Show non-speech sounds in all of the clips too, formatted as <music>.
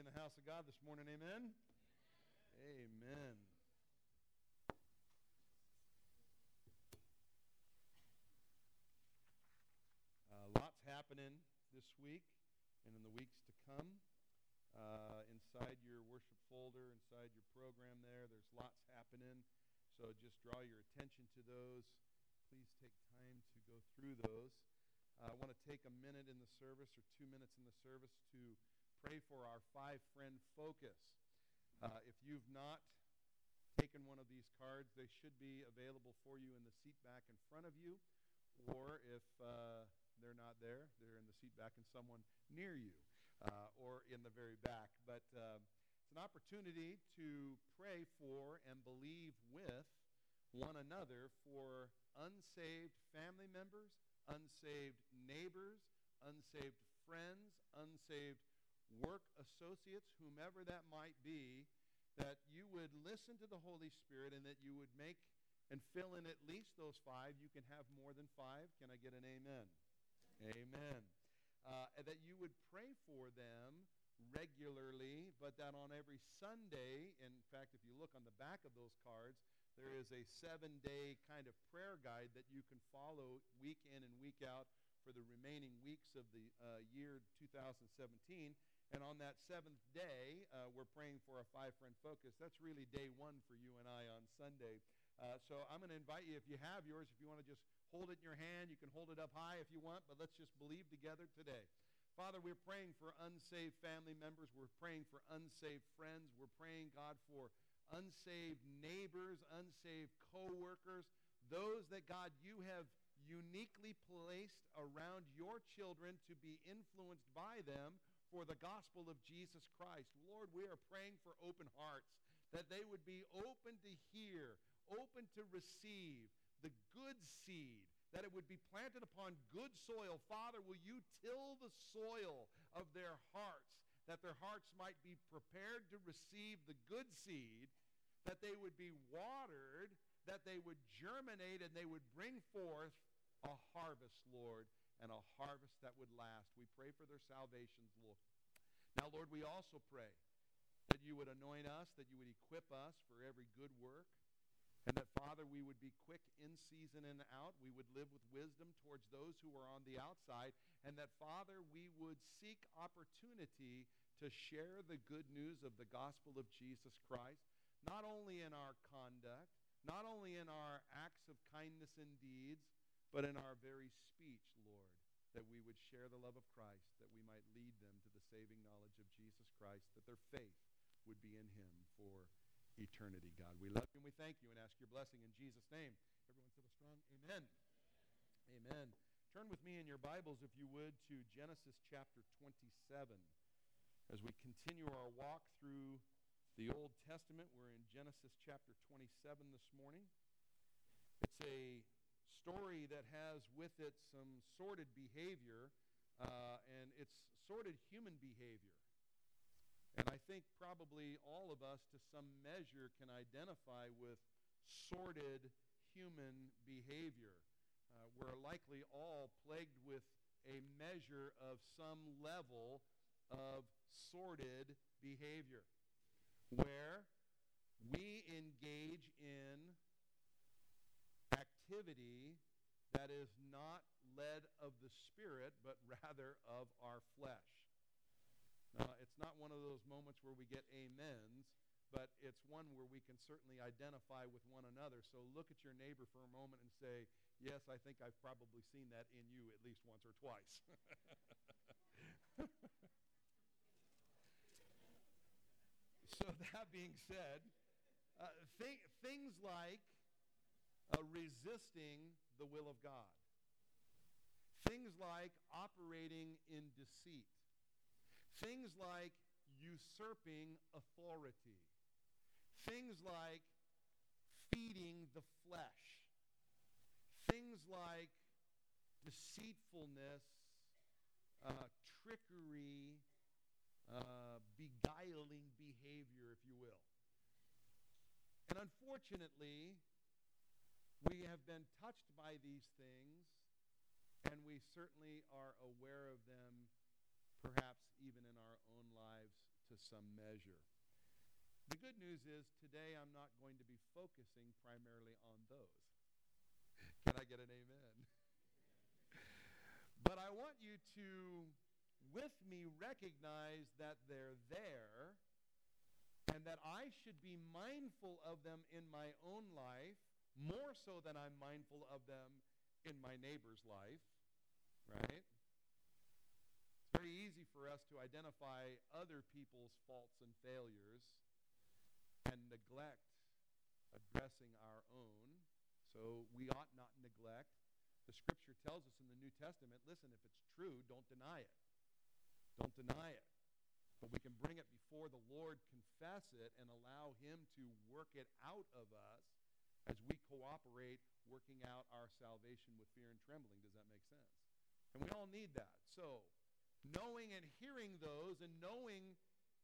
in the house of God this morning. Amen. Amen. Uh, lots happening this week and in the weeks to come. Uh, inside your worship folder, inside your program there, there's lots happening. So just draw your attention to those. Please take time to go through those. Uh, I want to take a minute in the service or two minutes in the service to pray for our five friend focus. Uh, if you've not taken one of these cards, they should be available for you in the seat back in front of you. Or if uh, they're not there, they're in the seat back in someone near you uh, or in the very back. But uh, it's an opportunity to pray for and believe with one another for unsaved family members, unsaved neighbors, unsaved friends, unsaved work associates, whomever that might be, that you would listen to the Holy Spirit and that you would make and fill in at least those five. You can have more than five. Can I get an amen? Amen. Uh, that you would pray for them regularly, but that on every Sunday, in fact, if you look on the back of those cards, there is a seven day kind of prayer guide that you can follow week in and week out for the remaining weeks of the uh, year 2017. And on that seventh day, uh, we're praying for a five friend focus. That's really day one for you and I on Sunday. Uh, so I'm going to invite you, if you have yours, if you want to just hold it in your hand, you can hold it up high if you want, but let's just believe together today. Father, we're praying for unsaved family members. We're praying for unsaved friends. We're praying, God, for unsaved neighbors, unsaved co-workers, those that, God, you have uniquely placed around your children to be influenced by them for the gospel of Jesus Christ. Lord, we are praying for open hearts, that they would be open to hear, open to receive the good seed, that it would be planted upon good soil. Father, will you till the soil of their hearts, that their hearts might be prepared to receive the good seed, that they would be watered, that they would germinate, and they would bring forth a harvest, Lord and a harvest that would last. We pray for their salvations, Lord. Now, Lord, we also pray that you would anoint us, that you would equip us for every good work, and that, Father, we would be quick in season and out. We would live with wisdom towards those who are on the outside, and that, Father, we would seek opportunity to share the good news of the gospel of Jesus Christ, not only in our conduct, not only in our acts of kindness and deeds, but in our very speech, that we would share the love of Christ, that we might lead them to the saving knowledge of Jesus Christ, that their faith would be in him for eternity, God. We love you and we thank you and ask your blessing in Jesus' name. Everyone said a strong amen. Amen. Turn with me in your Bibles, if you would, to Genesis chapter 27. As we continue our walk through the Old Testament, we're in Genesis chapter 27 this morning. It's a story that has with it some sordid behavior, uh, and it's sordid human behavior. And I think probably all of us, to some measure, can identify with sordid human behavior. Uh, we're likely all plagued with a measure of some level of sordid behavior where we engage in activity that is not led of the Spirit, but rather of our flesh. Now, it's not one of those moments where we get amens, but it's one where we can certainly identify with one another. So look at your neighbor for a moment and say, Yes, I think I've probably seen that in you at least once or twice. <laughs> so, that being said, uh, th- things like uh, resisting the will of God. Things like operating in deceit. Things like usurping authority. Things like feeding the flesh. Things like deceitfulness, uh, trickery, uh, beguiling behavior, if you will. And unfortunately, we have been touched by these things, and we certainly are aware of them, perhaps even in our own lives to some measure. The good news is today I'm not going to be focusing primarily on those. Can I get an amen? but I want you to, with me, recognize that they're there and that I should be mindful of them in my own life more so than I'm mindful of them in my neighbor's life, right? It's very easy for us to identify other people's faults and failures and neglect addressing our own. So we ought not neglect. The scripture tells us in the New Testament listen, if it's true, don't deny it. Don't deny it. But we can bring it before the Lord, confess it, and allow Him to work it out of us as we cooperate working out our salvation with fear and trembling. Does that make sense? And we all need that. So, knowing and hearing those and knowing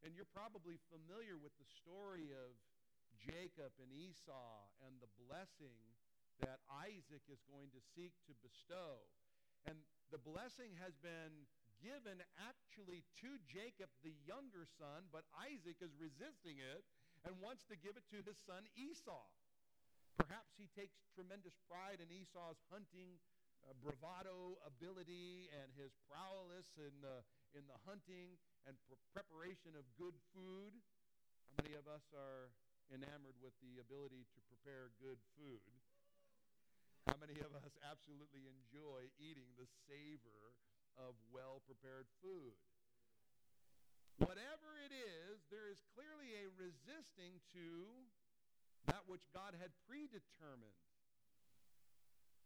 and you're probably familiar with the story of Jacob and Esau and the blessing that Isaac is going to seek to bestow. And the blessing has been given actually to Jacob, the younger son, but Isaac is resisting it and wants to give it to his son Esau. Perhaps he takes tremendous pride in Esau's hunting uh, bravado ability and his prowess in the, in the hunting and pr- preparation of good food. How many of us are enamored with the ability to prepare good food? How many of us absolutely enjoy eating the savor of well prepared food? Whatever it is, there is clearly a resisting to that which God had predetermined.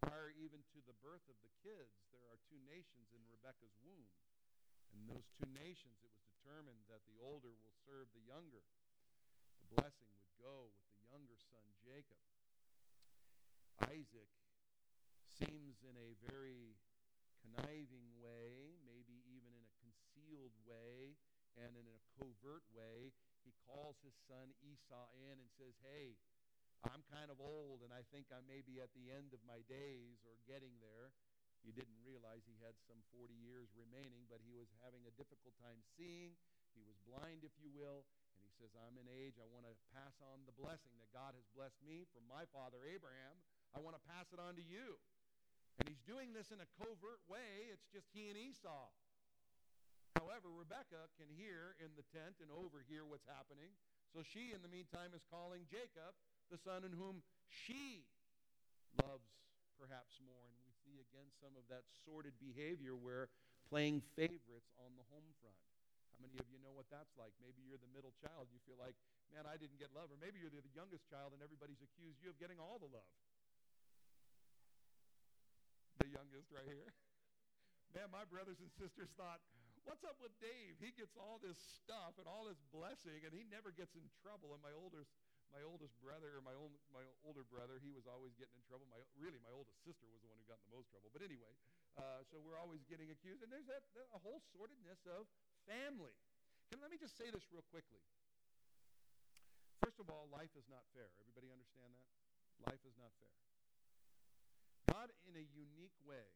Prior even to the birth of the kids, there are two nations in Rebekah's womb. And those two nations, it was determined that the older will serve the younger. The blessing would go with the younger son, Jacob. Isaac seems in a very conniving way, maybe even in a concealed way, and in a covert way. He calls his son Esau in and says, Hey, I'm kind of old, and I think I may be at the end of my days or getting there. He didn't realize he had some 40 years remaining, but he was having a difficult time seeing. He was blind, if you will. And he says, I'm in age. I want to pass on the blessing that God has blessed me from my father Abraham. I want to pass it on to you. And he's doing this in a covert way. It's just he and Esau. However, Rebecca can hear in the tent and overhear what's happening. So she, in the meantime, is calling Jacob, the son in whom she loves perhaps more. And we see again some of that sordid behavior where playing favorites on the home front. How many of you know what that's like? Maybe you're the middle child. You feel like, man, I didn't get love. Or maybe you're the youngest child and everybody's accused you of getting all the love. The youngest right here. <laughs> Man, my brothers and sisters thought, what's up with Dave? He gets all this stuff and all this blessing, and he never gets in trouble. And my oldest my oldest brother, or my, old, my older brother, he was always getting in trouble. My, really, my oldest sister was the one who got in the most trouble. But anyway, uh, so we're always getting accused. And there's that, that, a whole sordidness of family. Can, let me just say this real quickly. First of all, life is not fair. Everybody understand that? Life is not fair. God, in a unique way,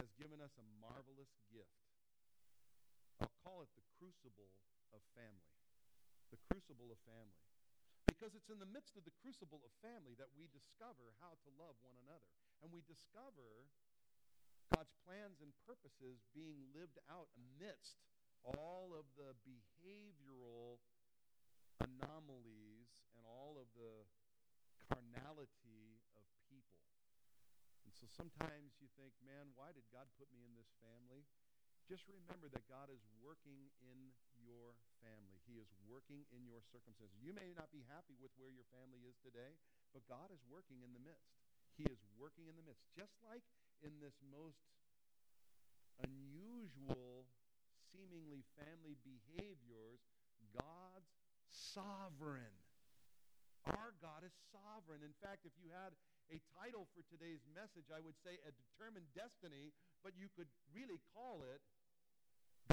has given us a marvelous gift. I'll call it the crucible of family. The crucible of family. Because it's in the midst of the crucible of family that we discover how to love one another. And we discover God's plans and purposes being lived out amidst all of the behavioral anomalies and all of the carnality of people. And so sometimes you think, man, why did God put me in this family? Just remember that God is working in your family. He is working in your circumstances. You may not be happy with where your family is today, but God is working in the midst. He is working in the midst. Just like in this most unusual, seemingly family behaviors, God's sovereign. Our God is sovereign. In fact, if you had a title for today's message, I would say a determined destiny, but you could really call it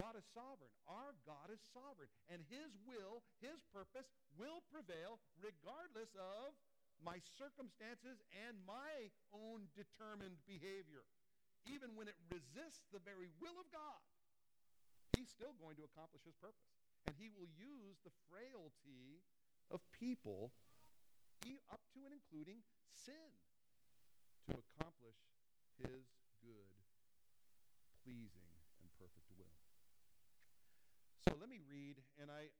God is sovereign. Our God is sovereign. And his will, his purpose will prevail regardless of my circumstances and my own determined behavior. Even when it resists the very will of God, he's still going to accomplish his purpose. And he will use the frailty of people, up to and including sin, to accomplish his good, pleasing, and perfect will. So let me read, and I,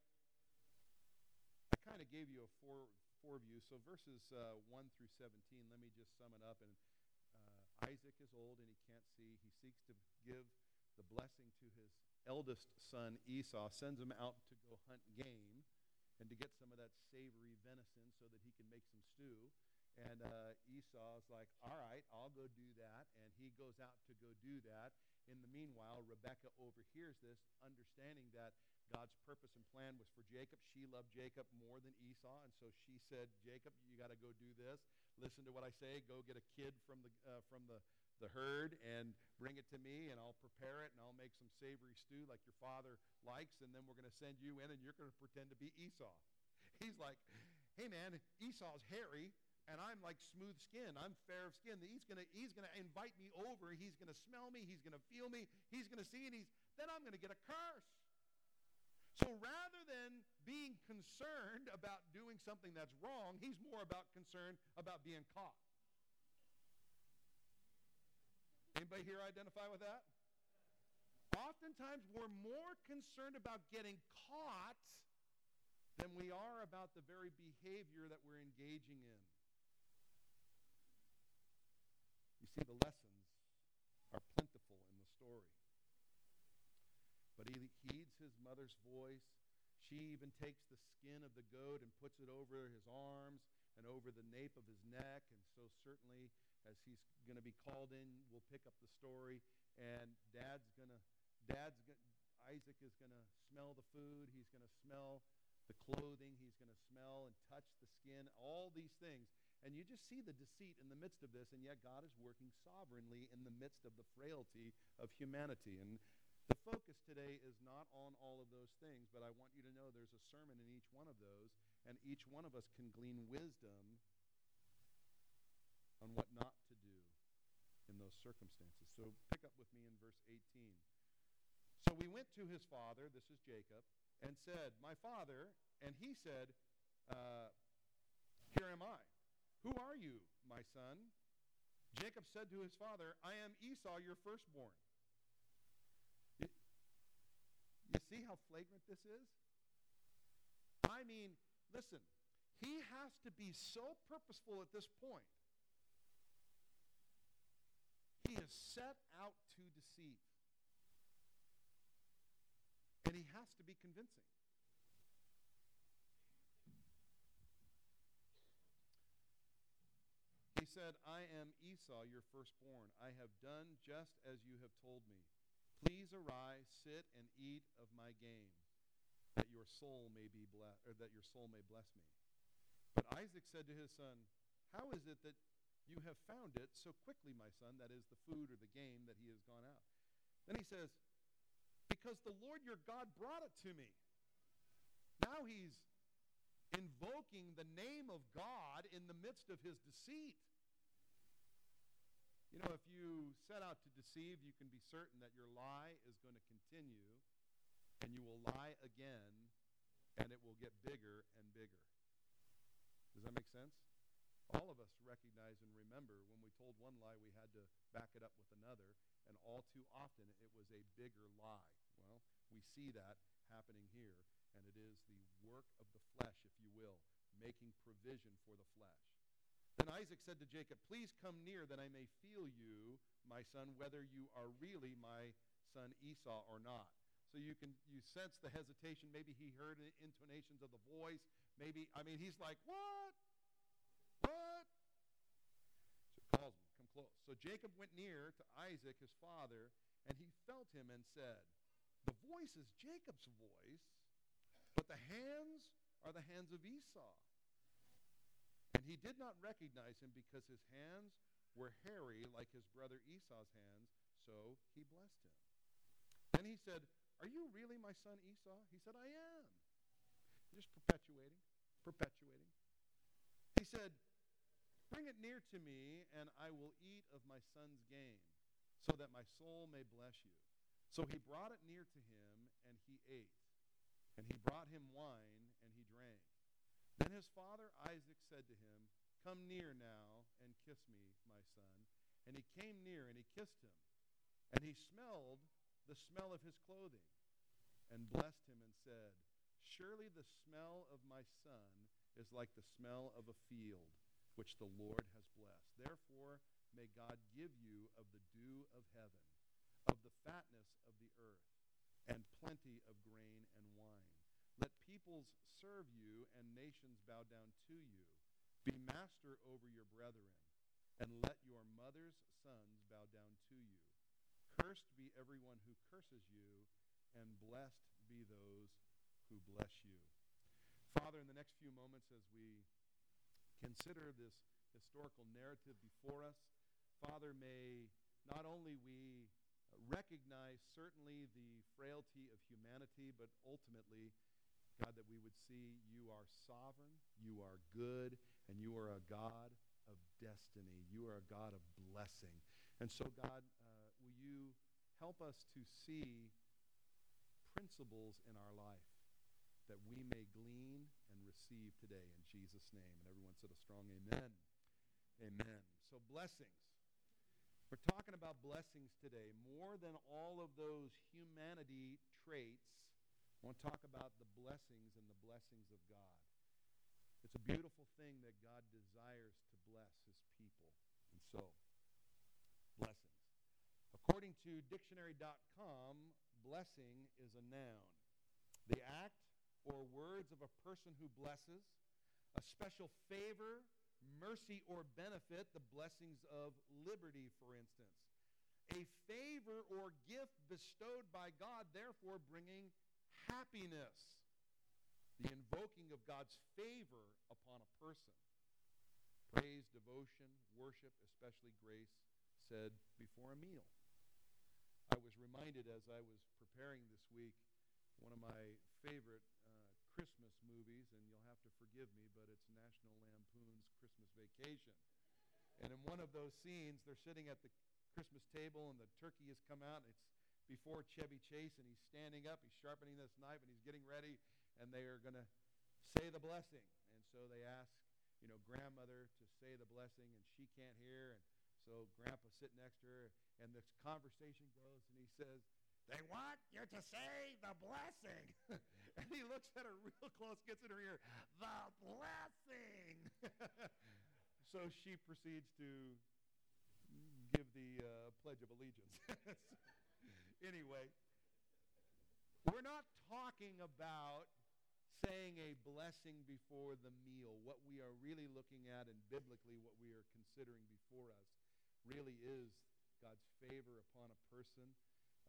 I kind of gave you a four, four view. So verses uh, 1 through 17, let me just sum it up. And uh, Isaac is old and he can't see. He seeks to give the blessing to his eldest son Esau, sends him out to go hunt game and to get some of that savory venison so that he can make some stew. And uh, Esau is like, all right, I'll go do that. And he goes out to go do that. In the meanwhile, Rebecca overhears this, understanding that God's purpose and plan was for Jacob. She loved Jacob more than Esau, and so she said, "Jacob, you got to go do this. Listen to what I say. Go get a kid from the uh, from the the herd and bring it to me, and I'll prepare it, and I'll make some savory stew like your father likes, and then we're going to send you in, and you're going to pretend to be Esau." <laughs> He's like, "Hey, man, Esau's hairy." and I'm like smooth skin. I'm fair of skin. He's gonna he's gonna invite me over. He's gonna smell me. He's gonna feel me. He's gonna see and He's then I'm gonna get a curse. So rather than being concerned about doing something that's wrong, he's more about concerned about being caught. Anybody here identify with that? Oftentimes we're more concerned about getting caught than we are about the very behavior that we're engaging in. You see, the lessons are plentiful in the story. But he his mother's voice. She even takes the skin of the goat and puts it over his arms and over the nape of his neck. And so, certainly, as he's going to be called in, we'll pick up the story. And dad's going to, dad's gonna, Isaac is going to smell the food. He's going to smell the clothing. He's going to smell and touch the skin. All these things. And you just see the deceit in the midst of this, and yet God is working sovereignly in the midst of the frailty of humanity. And focus today is not on all of those things, but I want you to know there's a sermon in each one of those, and each one of us can glean wisdom on what not to do in those circumstances. So pick up with me in verse 18. So we went to his father, this is Jacob, and said, My father, and he said, uh, Here am I. Who are you, my son? Jacob said to his father, I am Esau, your firstborn. You, you see how flagrant this is? I mean, listen, he has to be so purposeful at this point. He is set out to deceive. And he has to be convincing. He said, I am Esau, your firstborn. I have done just as you have told me. Please arise, sit, and eat of my game, that your soul may be blessed, or that your soul may bless me. But Isaac said to his son, How is it that you have found it so quickly, my son? That is the food or the game that he has gone out. Then he says, Because the Lord your God brought it to me. Now he's invoking the name of God in the midst of his deceit. You know, if you set out to deceive, you can be certain that your lie is going to continue, and you will lie again, and it will get bigger and bigger. Does that make sense? All of us recognize and remember when we told one lie, we had to back it up with another, and all too often it was a bigger lie. Well, we see that happening here, and it is the work of the flesh, if you will, making provision for the flesh. Then Isaac said to Jacob, Please come near that I may feel you, my son, whether you are really my son Esau or not. So you can you sense the hesitation. Maybe he heard the intonations of the voice. Maybe I mean he's like, What? What? So he calls him, come close. So Jacob went near to Isaac, his father, and he felt him and said, The voice is Jacob's voice, but the hands are the hands of Esau. And he did not recognize him because his hands were hairy like his brother Esau's hands, so he blessed him. Then he said, Are you really my son Esau? He said, I am. Just perpetuating, perpetuating. He said, Bring it near to me, and I will eat of my son's game, so that my soul may bless you. So he brought it near to him, and he ate. And he brought him wine. Then his father Isaac said to him, Come near now and kiss me, my son. And he came near and he kissed him. And he smelled the smell of his clothing and blessed him and said, Surely the smell of my son is like the smell of a field which the Lord has blessed. Therefore, may God give you of the dew of heaven, of the fatness of the earth, and plenty of grain and wine. Peoples serve you and nations bow down to you. Be master over your brethren, and let your mother's sons bow down to you. Cursed be everyone who curses you, and blessed be those who bless you. Father, in the next few moments, as we consider this historical narrative before us, Father, may not only we recognize certainly the frailty of humanity, but ultimately, God, that we would see you are sovereign, you are good, and you are a God of destiny. You are a God of blessing. And so, God, uh, will you help us to see principles in our life that we may glean and receive today in Jesus' name. And everyone said a strong amen. Amen. So, blessings. We're talking about blessings today. More than all of those humanity traits, I want to talk about the blessings and the blessings of God. It's a beautiful thing that God desires to bless his people. And so, blessings. According to dictionary.com, blessing is a noun. The act or words of a person who blesses, a special favor, mercy, or benefit, the blessings of liberty, for instance. A favor or gift bestowed by God, therefore bringing happiness. The invoking of God's favor upon a person. Praise, devotion, worship, especially grace, said before a meal. I was reminded as I was preparing this week, one of my favorite uh, Christmas movies, and you'll have to forgive me, but it's National Lampoon's Christmas Vacation. And in one of those scenes, they're sitting at the Christmas table, and the turkey has come out, and it's before Chevy Chase, and he's standing up, he's sharpening this knife, and he's getting ready, and they are going to say the blessing. And so they ask, you know, grandmother to say the blessing, and she can't hear, and so grandpa's sitting next to her, and this conversation goes, and he says, they want you to say the blessing. <laughs> and he looks at her real close, gets in her ear, the blessing. <laughs> so she proceeds to give the uh, Pledge of Allegiance. <laughs> anyway, we're not talking about saying a blessing before the meal. What we are really looking at, and biblically what we are considering before us, really is God's favor upon a person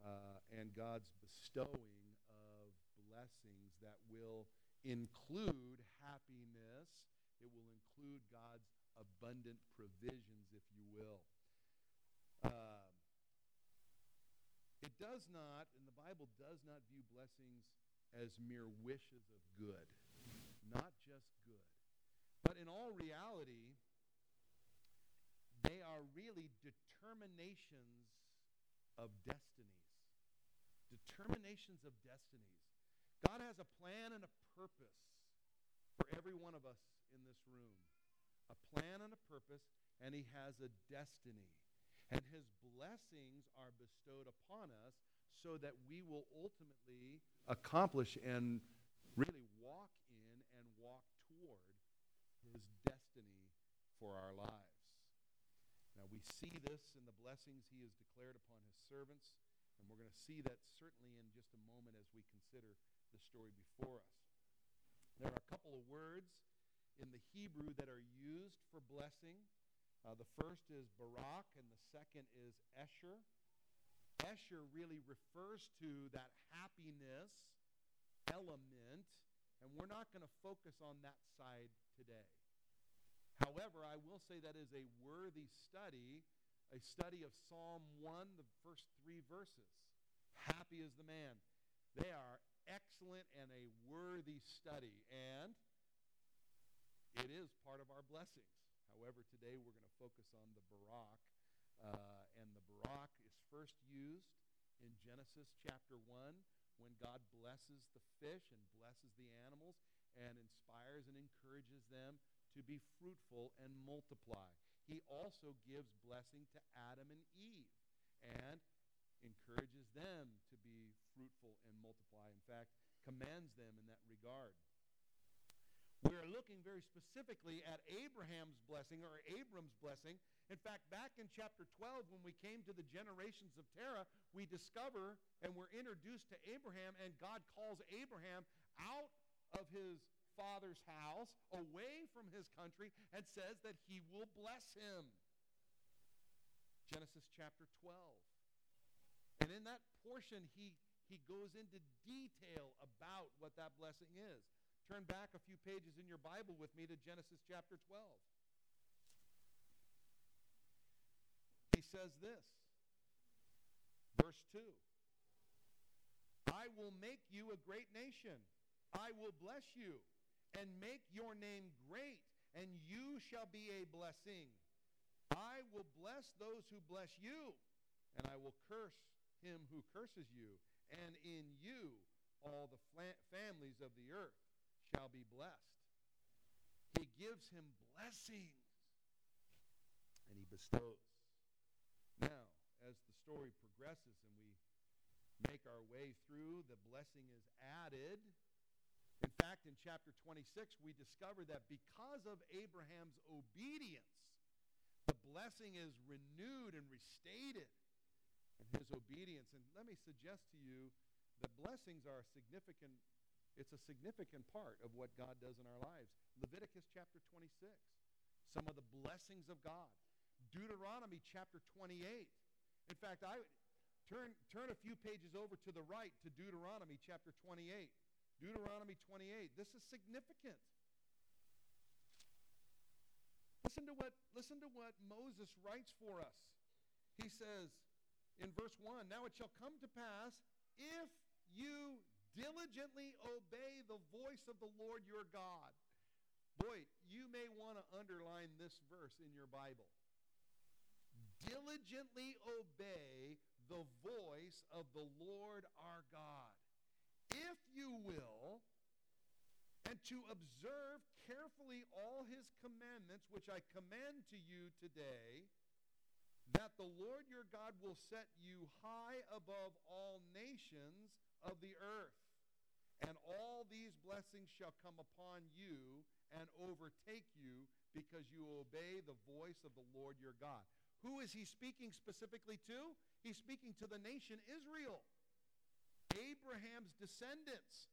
uh, and God's bestowing of blessings that will include happiness. It will include God's abundant provisions, if you will. Uh, it does not, and the Bible does not view blessings as mere wishes of good, not just good. But in all reality, they are really determinations of destinies. Determinations of destinies. God has a plan and a purpose for every one of us in this room. A plan and a purpose, and he has a destiny. And his blessings are bestowed upon us so that we will ultimately accomplish and really walk in and walk toward his destiny for our lives. Now, we see this in the blessings he has declared upon his servants, and we're going to see that certainly in just a moment as we consider the story before us. There are a couple of words in the Hebrew that are used for blessing. Uh, the first is Barak, and the second is Esher. Esher really refers to that happiness element, and we're not going to focus on that side today. However, I will say that is a worthy study, a study of Psalm 1, the first three verses. Happy is the man. They are excellent and a worthy study, and it is part of our blessings. However, today we're going to focus on the Barak, uh, and the Barak is first used in Genesis chapter 1 when God blesses the fish and blesses the animals and inspires and encourages them to be fruitful and multiply. He also gives blessing to Adam and Eve and encourages them to be fruitful and multiply. In fact, commands them in that regard. We're looking very specifically at Abraham's blessing or Abram's blessing. In fact, back in chapter 12, when we came to the generations of Terah, we discover and we're introduced to Abraham, and God calls Abraham out of his father's house, away from his country, and says that he will bless him. Genesis chapter 12. And in that portion, he, he goes into detail about what that blessing is. Turn back a few pages in your Bible with me to Genesis chapter 12. He says this, verse 2 I will make you a great nation. I will bless you and make your name great, and you shall be a blessing. I will bless those who bless you, and I will curse him who curses you, and in you all the families of the earth shall be blessed. He gives him blessings and he bestows. Now, as the story progresses and we make our way through, the blessing is added. In fact, in chapter 26, we discover that because of Abraham's obedience, the blessing is renewed and restated in his obedience. And let me suggest to you that blessings are a significant it's a significant part of what God does in our lives. Leviticus chapter 26, some of the blessings of God. Deuteronomy chapter 28. In fact, I turn, turn a few pages over to the right to Deuteronomy chapter 28. Deuteronomy 28. This is significant. Listen to what, listen to what Moses writes for us. He says in verse 1 Now it shall come to pass if you diligently obey the voice of the Lord your God. Boy, you may want to underline this verse in your Bible. Diligently obey the voice of the Lord our God. If you will, and to observe carefully all his commandments, which I command to you today, that the Lord your God will set you high above all nations of the earth. And all these blessings shall come upon you and overtake you because you obey the voice of the Lord your God. Who is he speaking specifically to? He's speaking to the nation Israel, Abraham's descendants.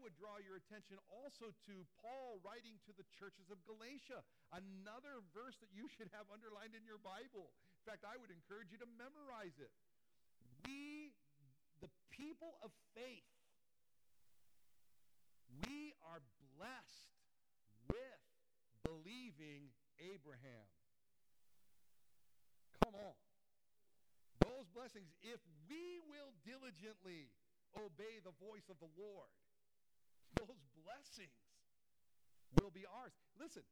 Would draw your attention also to Paul writing to the churches of Galatia, another verse that you should have underlined in your Bible. In fact, I would encourage you to memorize it. We, the people of faith, we are blessed with believing Abraham. Come on. Those blessings, if we will diligently obey the voice of the Lord, those blessings will be ours. Listen,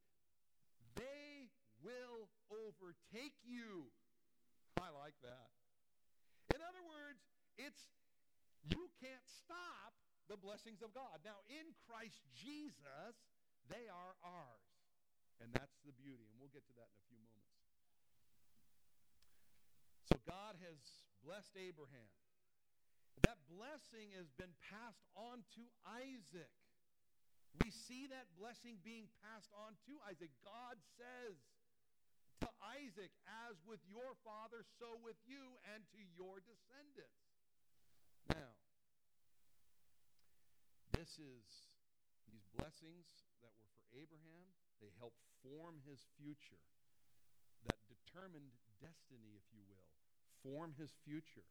they will overtake you. I like that. In other words, it's you can't stop the blessings of God. Now, in Christ Jesus, they are ours. And that's the beauty. And we'll get to that in a few moments. So God has blessed Abraham. That blessing has been passed on to Isaac. We see that blessing being passed on to Isaac. God says to Isaac, as with your father, so with you and to your descendants. Now, this is these blessings that were for Abraham. They help form his future. That determined destiny, if you will, form his future.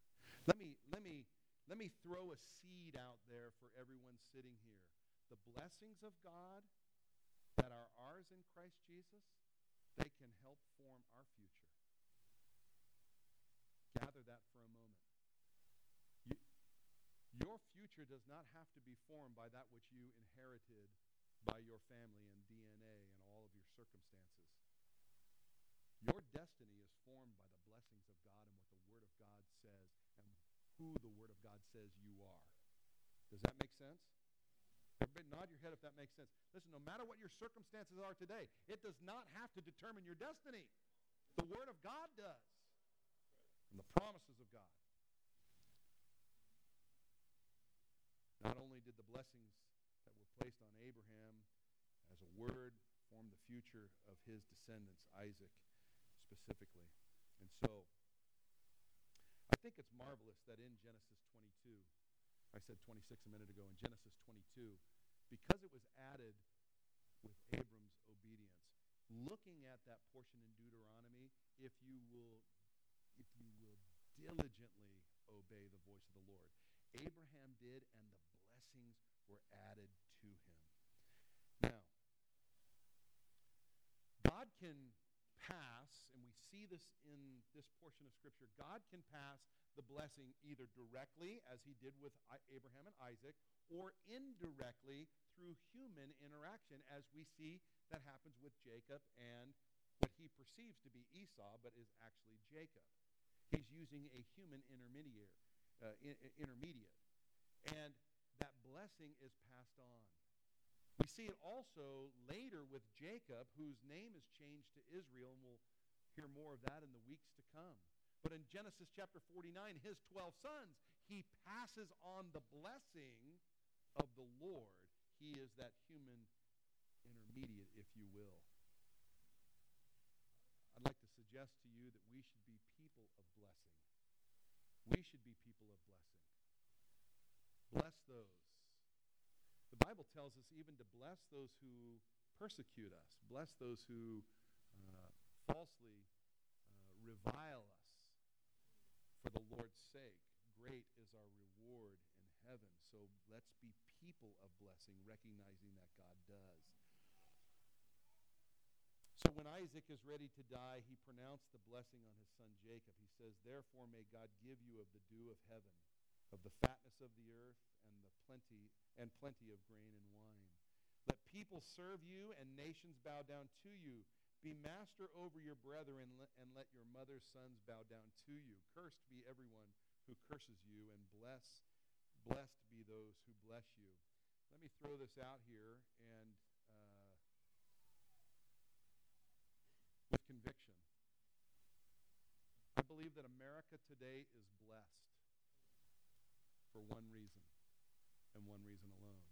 Let me let me let me throw a seed out there for everyone sitting here. The blessings of God that are ours in Christ Jesus, they can help form our future. Gather that for a moment. Your future does not have to be formed by that which you inherited by your family and DNA and all of your circumstances. Your destiny is formed by the blessings of God and what the Word of God says who the Word of God says you are. Does that make sense? Everybody nod your head if that makes sense. Listen, no matter what your circumstances are today, it does not have to determine your destiny. The Word of God does. And the promises of God. Not only did the blessings that were placed on Abraham as a word form the future of his descendants, Isaac specifically. And so, I think it's marvelous that in Genesis 22, I said 26 a minute ago, in Genesis 22, because it was added with Abram's obedience. Looking at that portion in Deuteronomy, if you will, if you will diligently obey the voice of the Lord. Abraham did, and the blessings were added to him. Now, God can pass, and we see this in this portion of Scripture, God can pass the blessing either directly, as he did with Abraham and Isaac, or indirectly through human interaction, as we see that happens with Jacob and what he perceives to be Esau, but is actually Jacob. He's using a human intermediary, uh, intermediate. And that blessing is passed on. We see it also later with Jacob, whose name is changed to Israel, and we'll hear more of that in the weeks to come. But in Genesis chapter 49, his 12 sons, he passes on the blessing of the Lord. He is that human intermediate, if you will. I'd like to suggest to you that we should be people of blessing. We should be people of blessing. Bless those. The Bible tells us even to bless those who persecute us, bless those who uh, falsely uh, revile us for the Lord's sake. Great is our reward in heaven. So let's be people of blessing, recognizing that God does. So when Isaac is ready to die, he pronounced the blessing on his son Jacob. He says, Therefore may God give you of the dew of heaven, of the fatness of the earth, and the plenty and plenty of grain and wine. Let people serve you and nations bow down to you. Be master over your brethren, and let your mother's sons bow down to you. Cursed be everyone who curses you, and bless, blessed be those who bless you. Let me throw this out here and uh, with conviction. I believe that America today is blessed for one reason and one reason alone.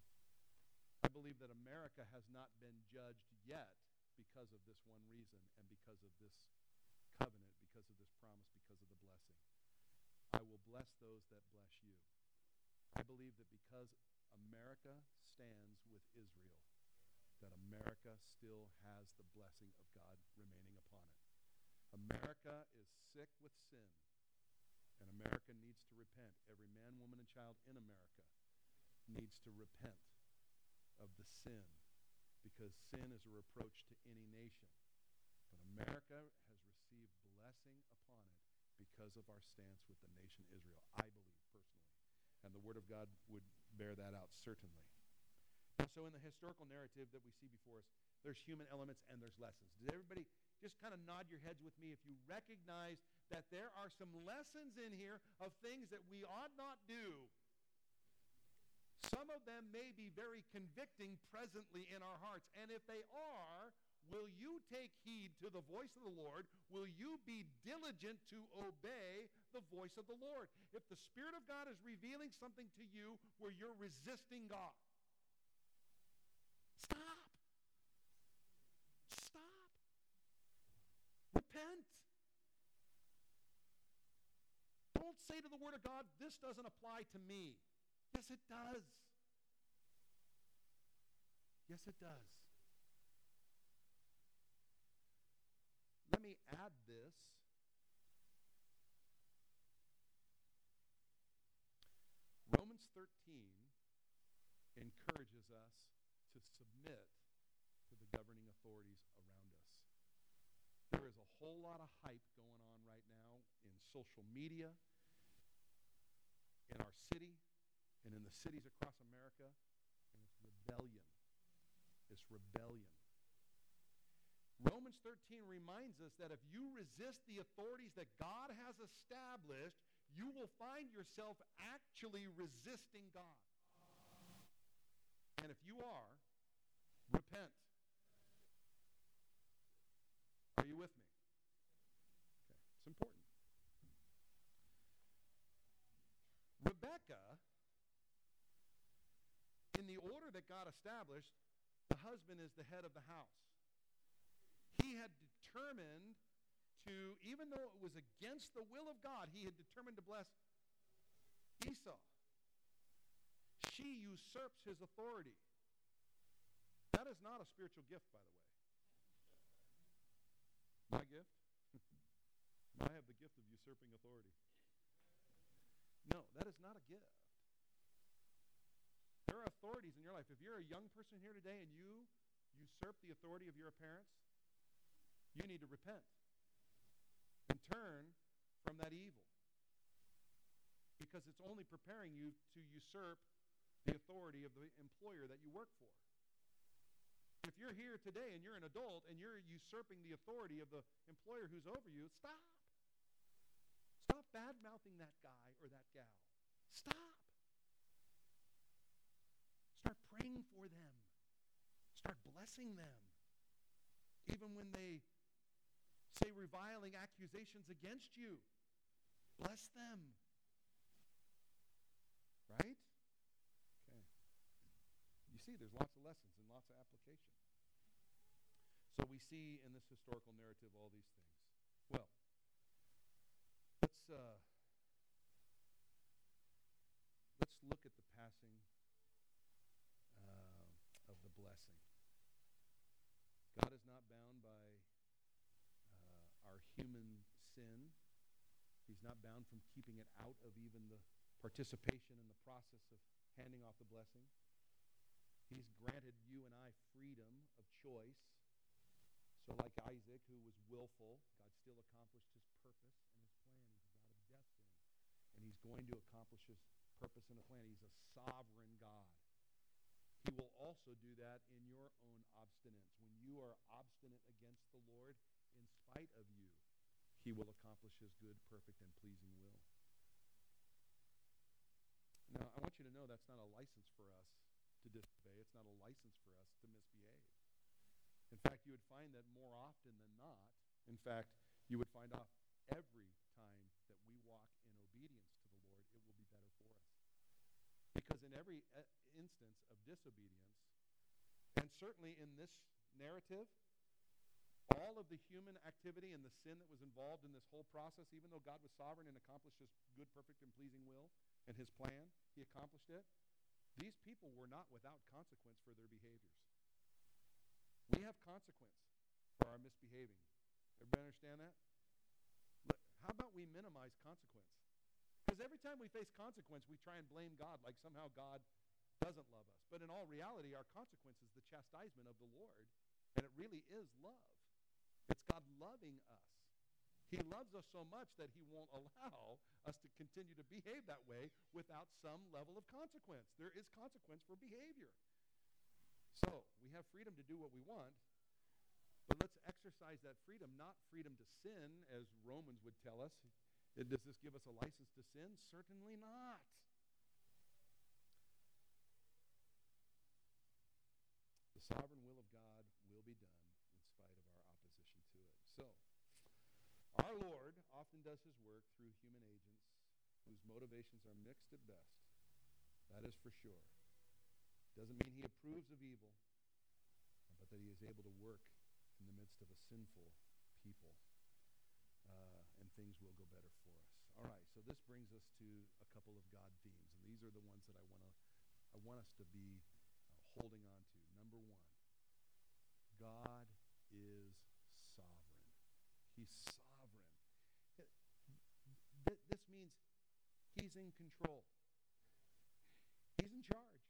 I believe that America has not been judged yet because of this one reason and because of this covenant, because of this promise, because of the blessing. I will bless those that bless you. I believe that because America stands with Israel, that America still has the blessing of God remaining upon it. America is sick with sin, and America needs to repent. Every man, woman, and child in America needs to repent of the sin because sin is a reproach to any nation. But America has received blessing upon it because of our stance with the nation Israel, I believe personally. And the Word of God would bear that out certainly. And so in the historical narrative that we see before us, there's human elements and there's lessons. Did everybody just kind of nod your heads with me if you recognize that there are some lessons in here of things that we ought not do some of them may be very convicting presently in our hearts. And if they are, will you take heed to the voice of the Lord? Will you be diligent to obey the voice of the Lord? If the Spirit of God is revealing something to you where you're resisting God, stop. Stop. Repent. Don't say to the Word of God, this doesn't apply to me. Yes, it does. Yes, it does. Let me add this. Romans 13 encourages us to submit to the governing authorities around us. There is a whole lot of hype going on right now in social media, in our city, and in the cities across America, and it's rebellion. It's rebellion. Romans 13 reminds us that if you resist the authorities that God has established, you will find yourself actually resisting God. And if you are, repent. Are you with me? Okay, it's important. Rebecca, in the order that God established, the husband is the head of the house. He had determined to, even though it was against the will of God, he had determined to bless Esau. She usurps his authority. That is not a spiritual gift, by the way. My gift? <laughs> I have the gift of usurping authority. No, that is not a gift. Authorities in your life. If you're a young person here today and you usurp the authority of your parents, you need to repent and turn from that evil. Because it's only preparing you to usurp the authority of the employer that you work for. If you're here today and you're an adult and you're usurping the authority of the employer who's over you, stop. Stop bad mouthing that guy or that gal. Stop. Start praying for them. Start blessing them. Even when they say reviling accusations against you, bless them. Right? Okay. You see, there's lots of lessons and lots of application. So we see in this historical narrative all these things. Well, let's uh, let's look at the passing blessing. God is not bound by uh, our human sin. He's not bound from keeping it out of even the participation in the process of handing off the blessing. He's granted you and I freedom of choice so, like Isaac, who was willful, God still accomplished his purpose and his plan. He's a God of destiny. And he's going to accomplish his purpose and a plan. He's a sovereign God. He will also do that in your own obstinance. When you are obstinate against the Lord, in spite of you, he will accomplish his good, perfect, and pleasing will. Now, I want you to know that's not a license for us to disobey. It's not a license for us to misbehave. In fact, you would find that more often than not, in fact, you would find off every time that we walk in obedience to the Lord, it will be better for us. Because in every uh, instance of disobedience, and certainly in this narrative, all of the human activity and the sin that was involved in this whole process, even though God was sovereign and accomplished his good, perfect, and pleasing will and his plan, he accomplished it. These people were not without consequence for their behaviors. We have consequence for our misbehaving. Everybody understand that? How about we minimize consequence? Because every time we face consequence, we try and blame God like somehow God doesn't love us. But in all reality, our consequence is the chastisement of the Lord, and it really is love. It's God loving us. He loves us so much that he won't allow us to continue to behave that way without some level of consequence. There is consequence for behavior. So we have freedom to do what we want, but let's exercise that freedom, not freedom to sin, as Romans would tell us. Uh, does this give us a license to sin? Certainly not. The sovereign will of God will be done in spite of our opposition to it. So, our Lord often does his work through human agents whose motivations are mixed at best. That is for sure. Doesn't mean he approves of evil, but that he is able to work in the midst of a sinful people. Things will go better for us. All right, so this brings us to a couple of God themes, and these are the ones that I want to I want us to be uh, holding on to. Number one, God is sovereign. He's sovereign. This means He's in control. He's in charge.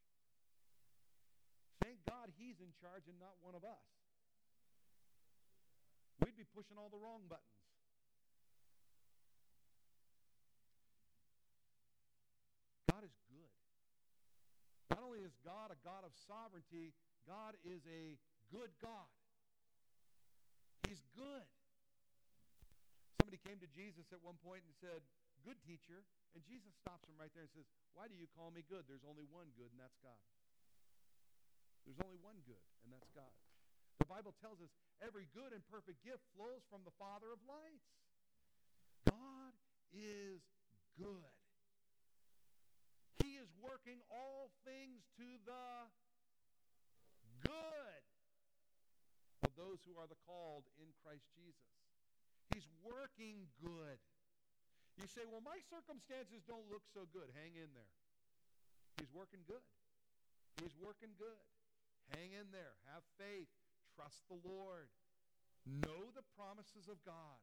Thank God he's in charge and not one of us. We'd be pushing all the wrong buttons. God is good. Not only is God a God of sovereignty, God is a good God. He's good. Somebody came to Jesus at one point and said, good teacher. And Jesus stops him right there and says, Why do you call me good? There's only one good, and that's God. There's only one good, and that's God. The Bible tells us every good and perfect gift flows from the Father of lights. God is good. He is working all things to the good of those who are the called in Christ Jesus. He's working good. You say, well, my circumstances don't look so good. Hang in there. He's working good. He's working good. Hang in there. Have faith. Trust the Lord. Know the promises of God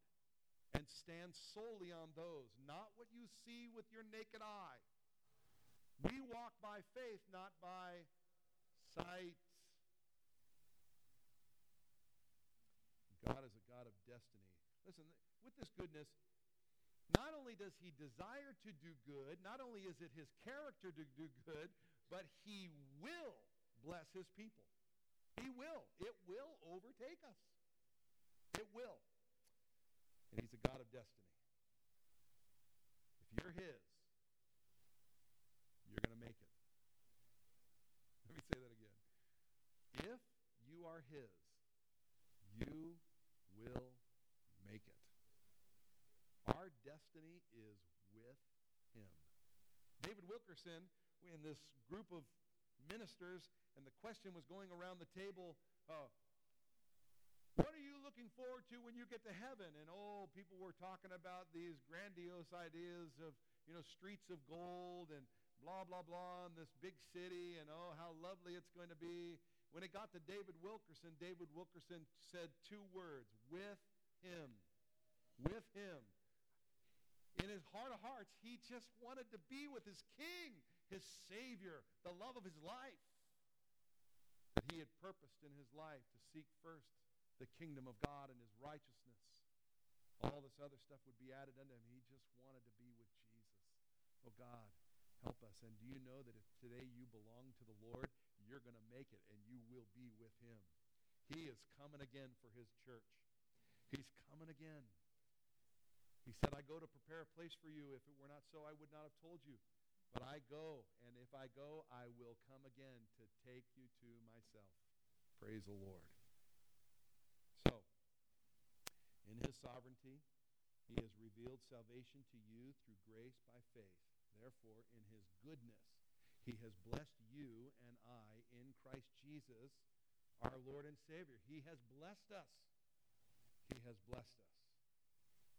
and stand solely on those, not what you see with your naked eye. We walk by faith, not by sight. God is a God of destiny. Listen, with this goodness, not only does he desire to do good, not only is it his character to do good, but he will bless his people. He will. It will overtake us. It will. And he's a God of destiny. If you're his, you're going to make it. <laughs> Let me say that again. If you are his, you will make it. Our destiny is with him. David Wilkerson, in this group of ministers, and the question was going around the table, uh, what are you looking forward to when you get to heaven? And oh, people were talking about these grandiose ideas of, you know, streets of gold and blah, blah, blah, in this big city, and oh, how lovely it's going to be. When it got to David Wilkerson, David Wilkerson said two words with him. With him. In his heart of hearts, he just wanted to be with his king, his savior, the love of his life. That he had purposed in his life to seek first the kingdom of God and his righteousness. All this other stuff would be added unto him. He just wanted to be with Jesus. Oh God, help us. And do you know that if today you belong to the Lord, you're going to make it and you will be with him. He is coming again for his church. He's coming again. He said, I go to prepare a place for you. If it were not so, I would not have told you. But I go, and if I go, I will come again to take you to myself. Praise the Lord. So, in his sovereignty, he has revealed salvation to you through grace by faith. Therefore, in his goodness, he has blessed you and I in Christ Jesus, our Lord and Savior. He has blessed us. He has blessed us.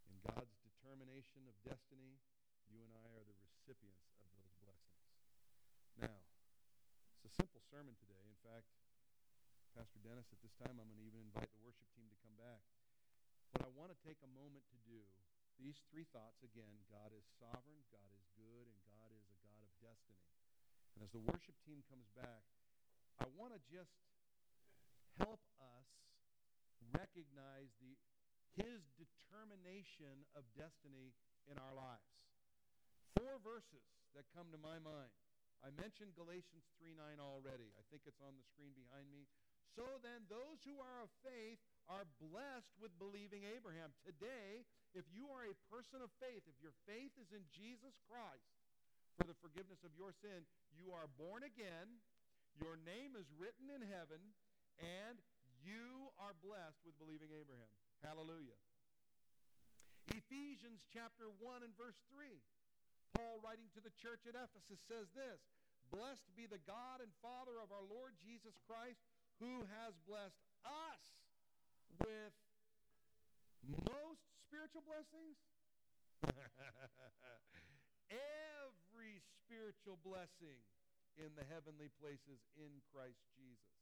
In God's determination of destiny, you and I are the recipients of those blessings. Now, it's a simple sermon today. In fact, Pastor Dennis, at this time, I'm going to even invite the worship team to come back. What I want to take a moment to do, these three thoughts again God is sovereign, God is good, and God is a God of destiny. And as the worship team comes back, I want to just help us recognize the his determination of destiny in our lives. Four verses that come to my mind. I mentioned Galatians 3 9 already. I think it's on the screen behind me. So then, those who are of faith are blessed with believing Abraham. Today, if you are a person of faith, if your faith is in Jesus Christ for the forgiveness of your sin, you are born again, your name is written in heaven, and you are blessed with believing Abraham. Hallelujah. Ephesians chapter 1 and verse 3. Paul, writing to the church at Ephesus, says this Blessed be the God and Father of our Lord Jesus Christ, who has blessed us with most spiritual blessings. <laughs> Every spiritual blessing in the heavenly places in Christ Jesus.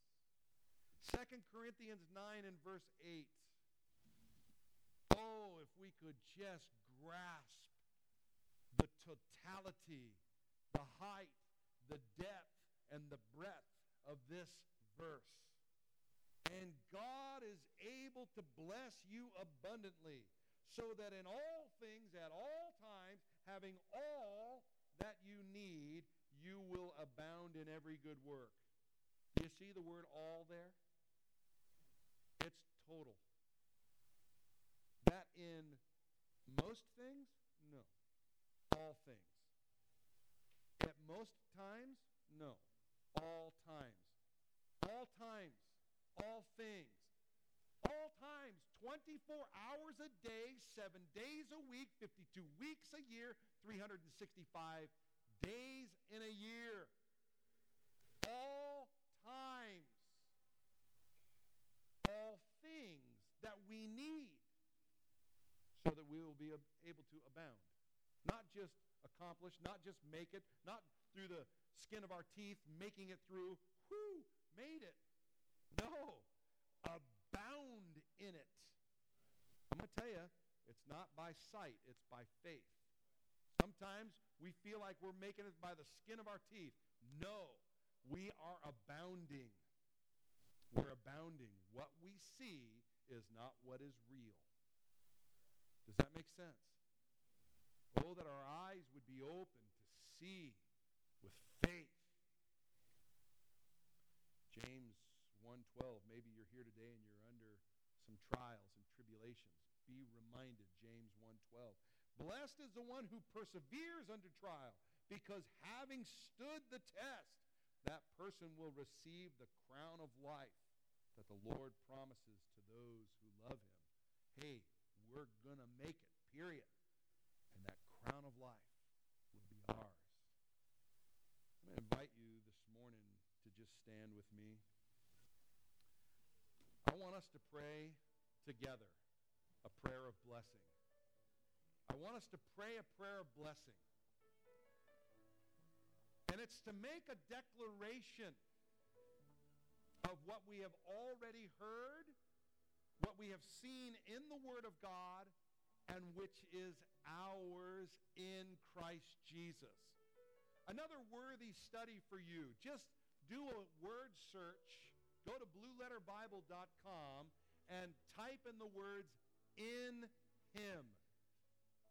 2 Corinthians 9 and verse 8. Oh, if we could just grasp the totality, the height, the depth, and the breadth of this verse. And God is able to bless you abundantly, so that in all things, at all times, having all that you need, you will abound in every good work. Do you see the word all there? It's total. That in most things? No. all things. At most times, no. All times. All times. All things. All times. 24 hours a day, 7 days a week, 52 weeks a year, 365 days in a year. All times. All things that we need so that we will be able to abound. Not just accomplish, not just make it, not through the skin of our teeth, making it through, whoo, made it. No, abound in it. I'm going to tell you, it's not by sight, it's by faith. Sometimes we feel like we're making it by the skin of our teeth. No, we are abounding. We're abounding. What we see is not what is real. Does that make sense? Oh, that our eyes would be open to see with faith. James 1:12. Maybe you're here today and you're under some trials and tribulations. Be reminded, James 1:12. Blessed is the one who perseveres under trial, because having stood the test, that person will receive the crown of life that the Lord promises to those who love him. Hey, we're going to make it, period. And that crown of life will be ours. I'm going to invite you this morning to just stand with me. Want us to pray together a prayer of blessing. I want us to pray a prayer of blessing. And it's to make a declaration of what we have already heard what we have seen in the Word of God and which is ours in Christ Jesus. Another worthy study for you. Just do a word search. Go to blueletterbible.com and type in the words in him.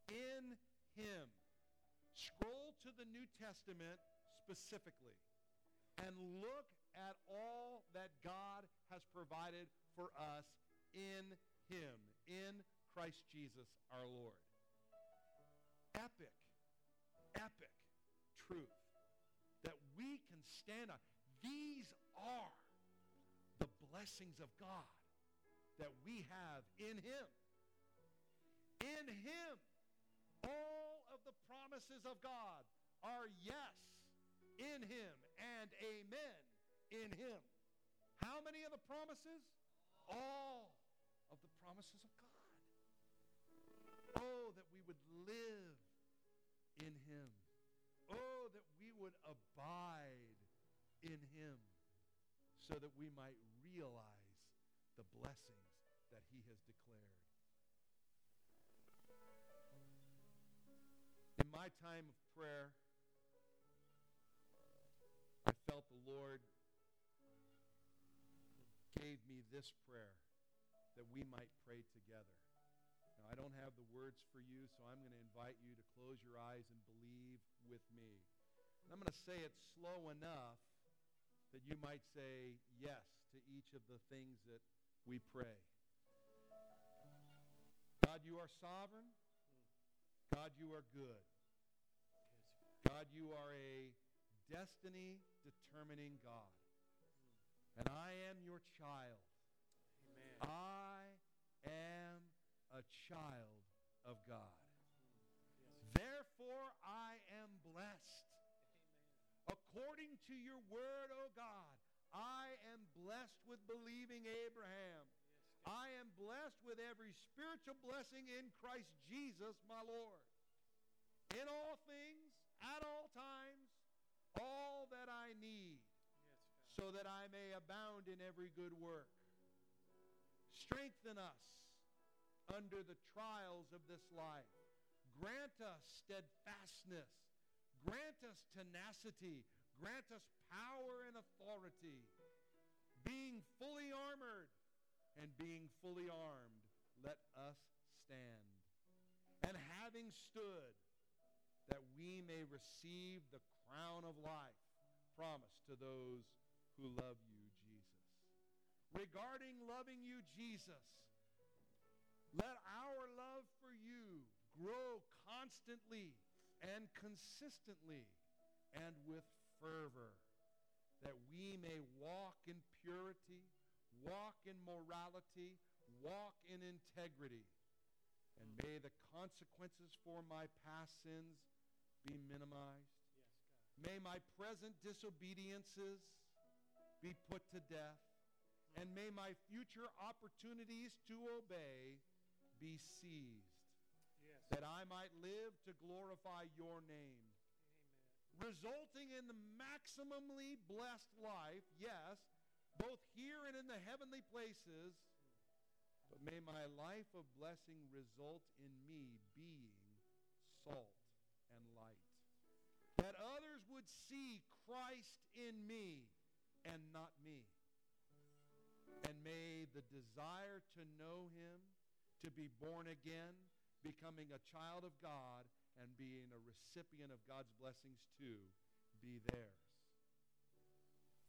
In him. Scroll to the New Testament specifically and look at all that God has provided for us in him, in Christ Jesus our Lord. Epic, epic truth that we can stand on. These are blessings of God that we have in him. In him, all of the promises of God are yes in him and amen in him. How many of the promises? All of the promises of God. Oh, that we would live in him. Oh, that we would abide in him so that we might realize the blessings that he has declared. In my time of prayer, I felt the Lord gave me this prayer that we might pray together. Now, I don't have the words for you, so I'm going to invite you to close your eyes and believe with me. And I'm going to say it slow enough that you might say yes to each of the things that we pray. God, you are sovereign. God, you are good. God, you are a destiny determining God. And I am your child. I am a child of God. Therefore, I am blessed. According to your word, O God, I am blessed with believing Abraham. I am blessed with every spiritual blessing in Christ Jesus, my Lord. In all things, at all times, all that I need, so that I may abound in every good work. Strengthen us under the trials of this life. Grant us steadfastness. Grant us tenacity. Grant us power and authority. Being fully armored and being fully armed, let us stand. And having stood, that we may receive the crown of life promised to those who love you, Jesus. regarding loving you, Jesus. Let our love for you grow constantly and consistently and with fervor, that we may walk in purity, walk in morality, walk in integrity. And may the consequences for my past sins be minimized. Yes, May my present disobediences be put to death. And may my future opportunities to obey be seized, Yes. that I might live to glorify your name. Resulting in the maximally blessed life, yes, both here and in the heavenly places. But may my life of blessing result in me being salt and light. That others would see Christ in me and not me. And may the desire to know him, to be born again, becoming a child of God, and being a recipient of God's blessings too, be theirs.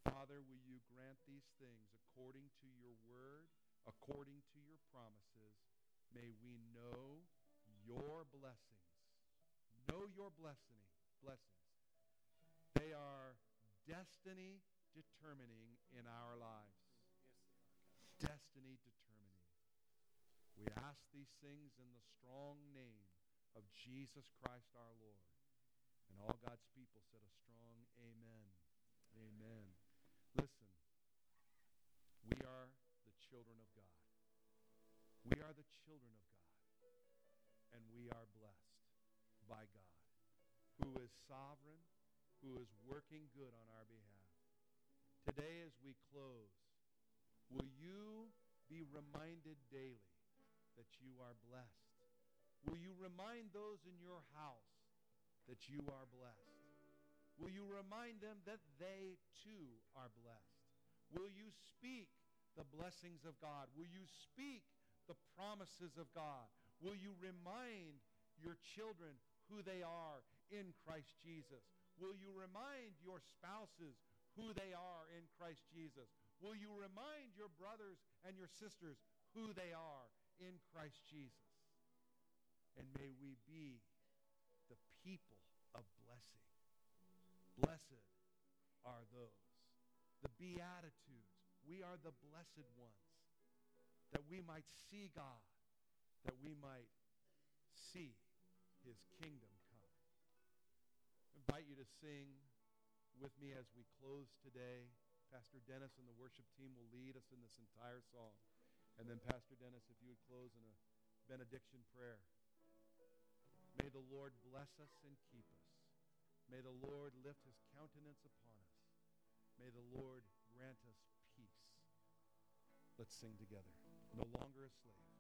Father, will you grant these things according to your word, according to your promises? May we know your blessings. Know your blessing, blessings. They are destiny determining in our lives. Destiny determining. We ask these things in the strong name of Jesus Christ our Lord. And all God's people said a strong amen. Amen. Listen, we are the children of God. We are the children of God. And we are blessed by God, who is sovereign, who is working good on our behalf. Today, as we close, will you be reminded daily that you are blessed? Will you remind those in your house that you are blessed? Will you remind them that they too are blessed? Will you speak the blessings of God? Will you speak the promises of God? Will you remind your children who they are in Christ Jesus? Will you remind your spouses who they are in Christ Jesus? Will you remind your brothers and your sisters who they are in Christ Jesus? And may we be the people of blessing. Blessed are those, the Beatitudes. We are the blessed ones, that we might see God, that we might see his kingdom come. I invite you to sing with me as we close today. Pastor Dennis and the worship team will lead us in this entire song. And then Pastor Dennis, if you would close in a benediction prayer. May the Lord bless us and keep us. May the Lord lift his countenance upon us. May the Lord grant us peace. Let's sing together. No longer a slave.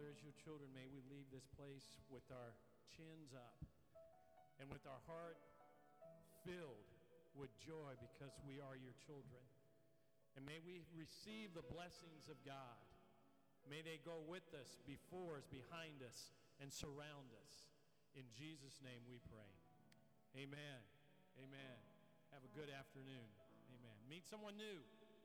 Your children, may we leave this place with our chins up and with our heart filled with joy because we are your children. And may we receive the blessings of God. May they go with us, before us, behind us, and surround us. In Jesus' name we pray. Amen. Amen. Have a good afternoon. Amen. Meet someone new.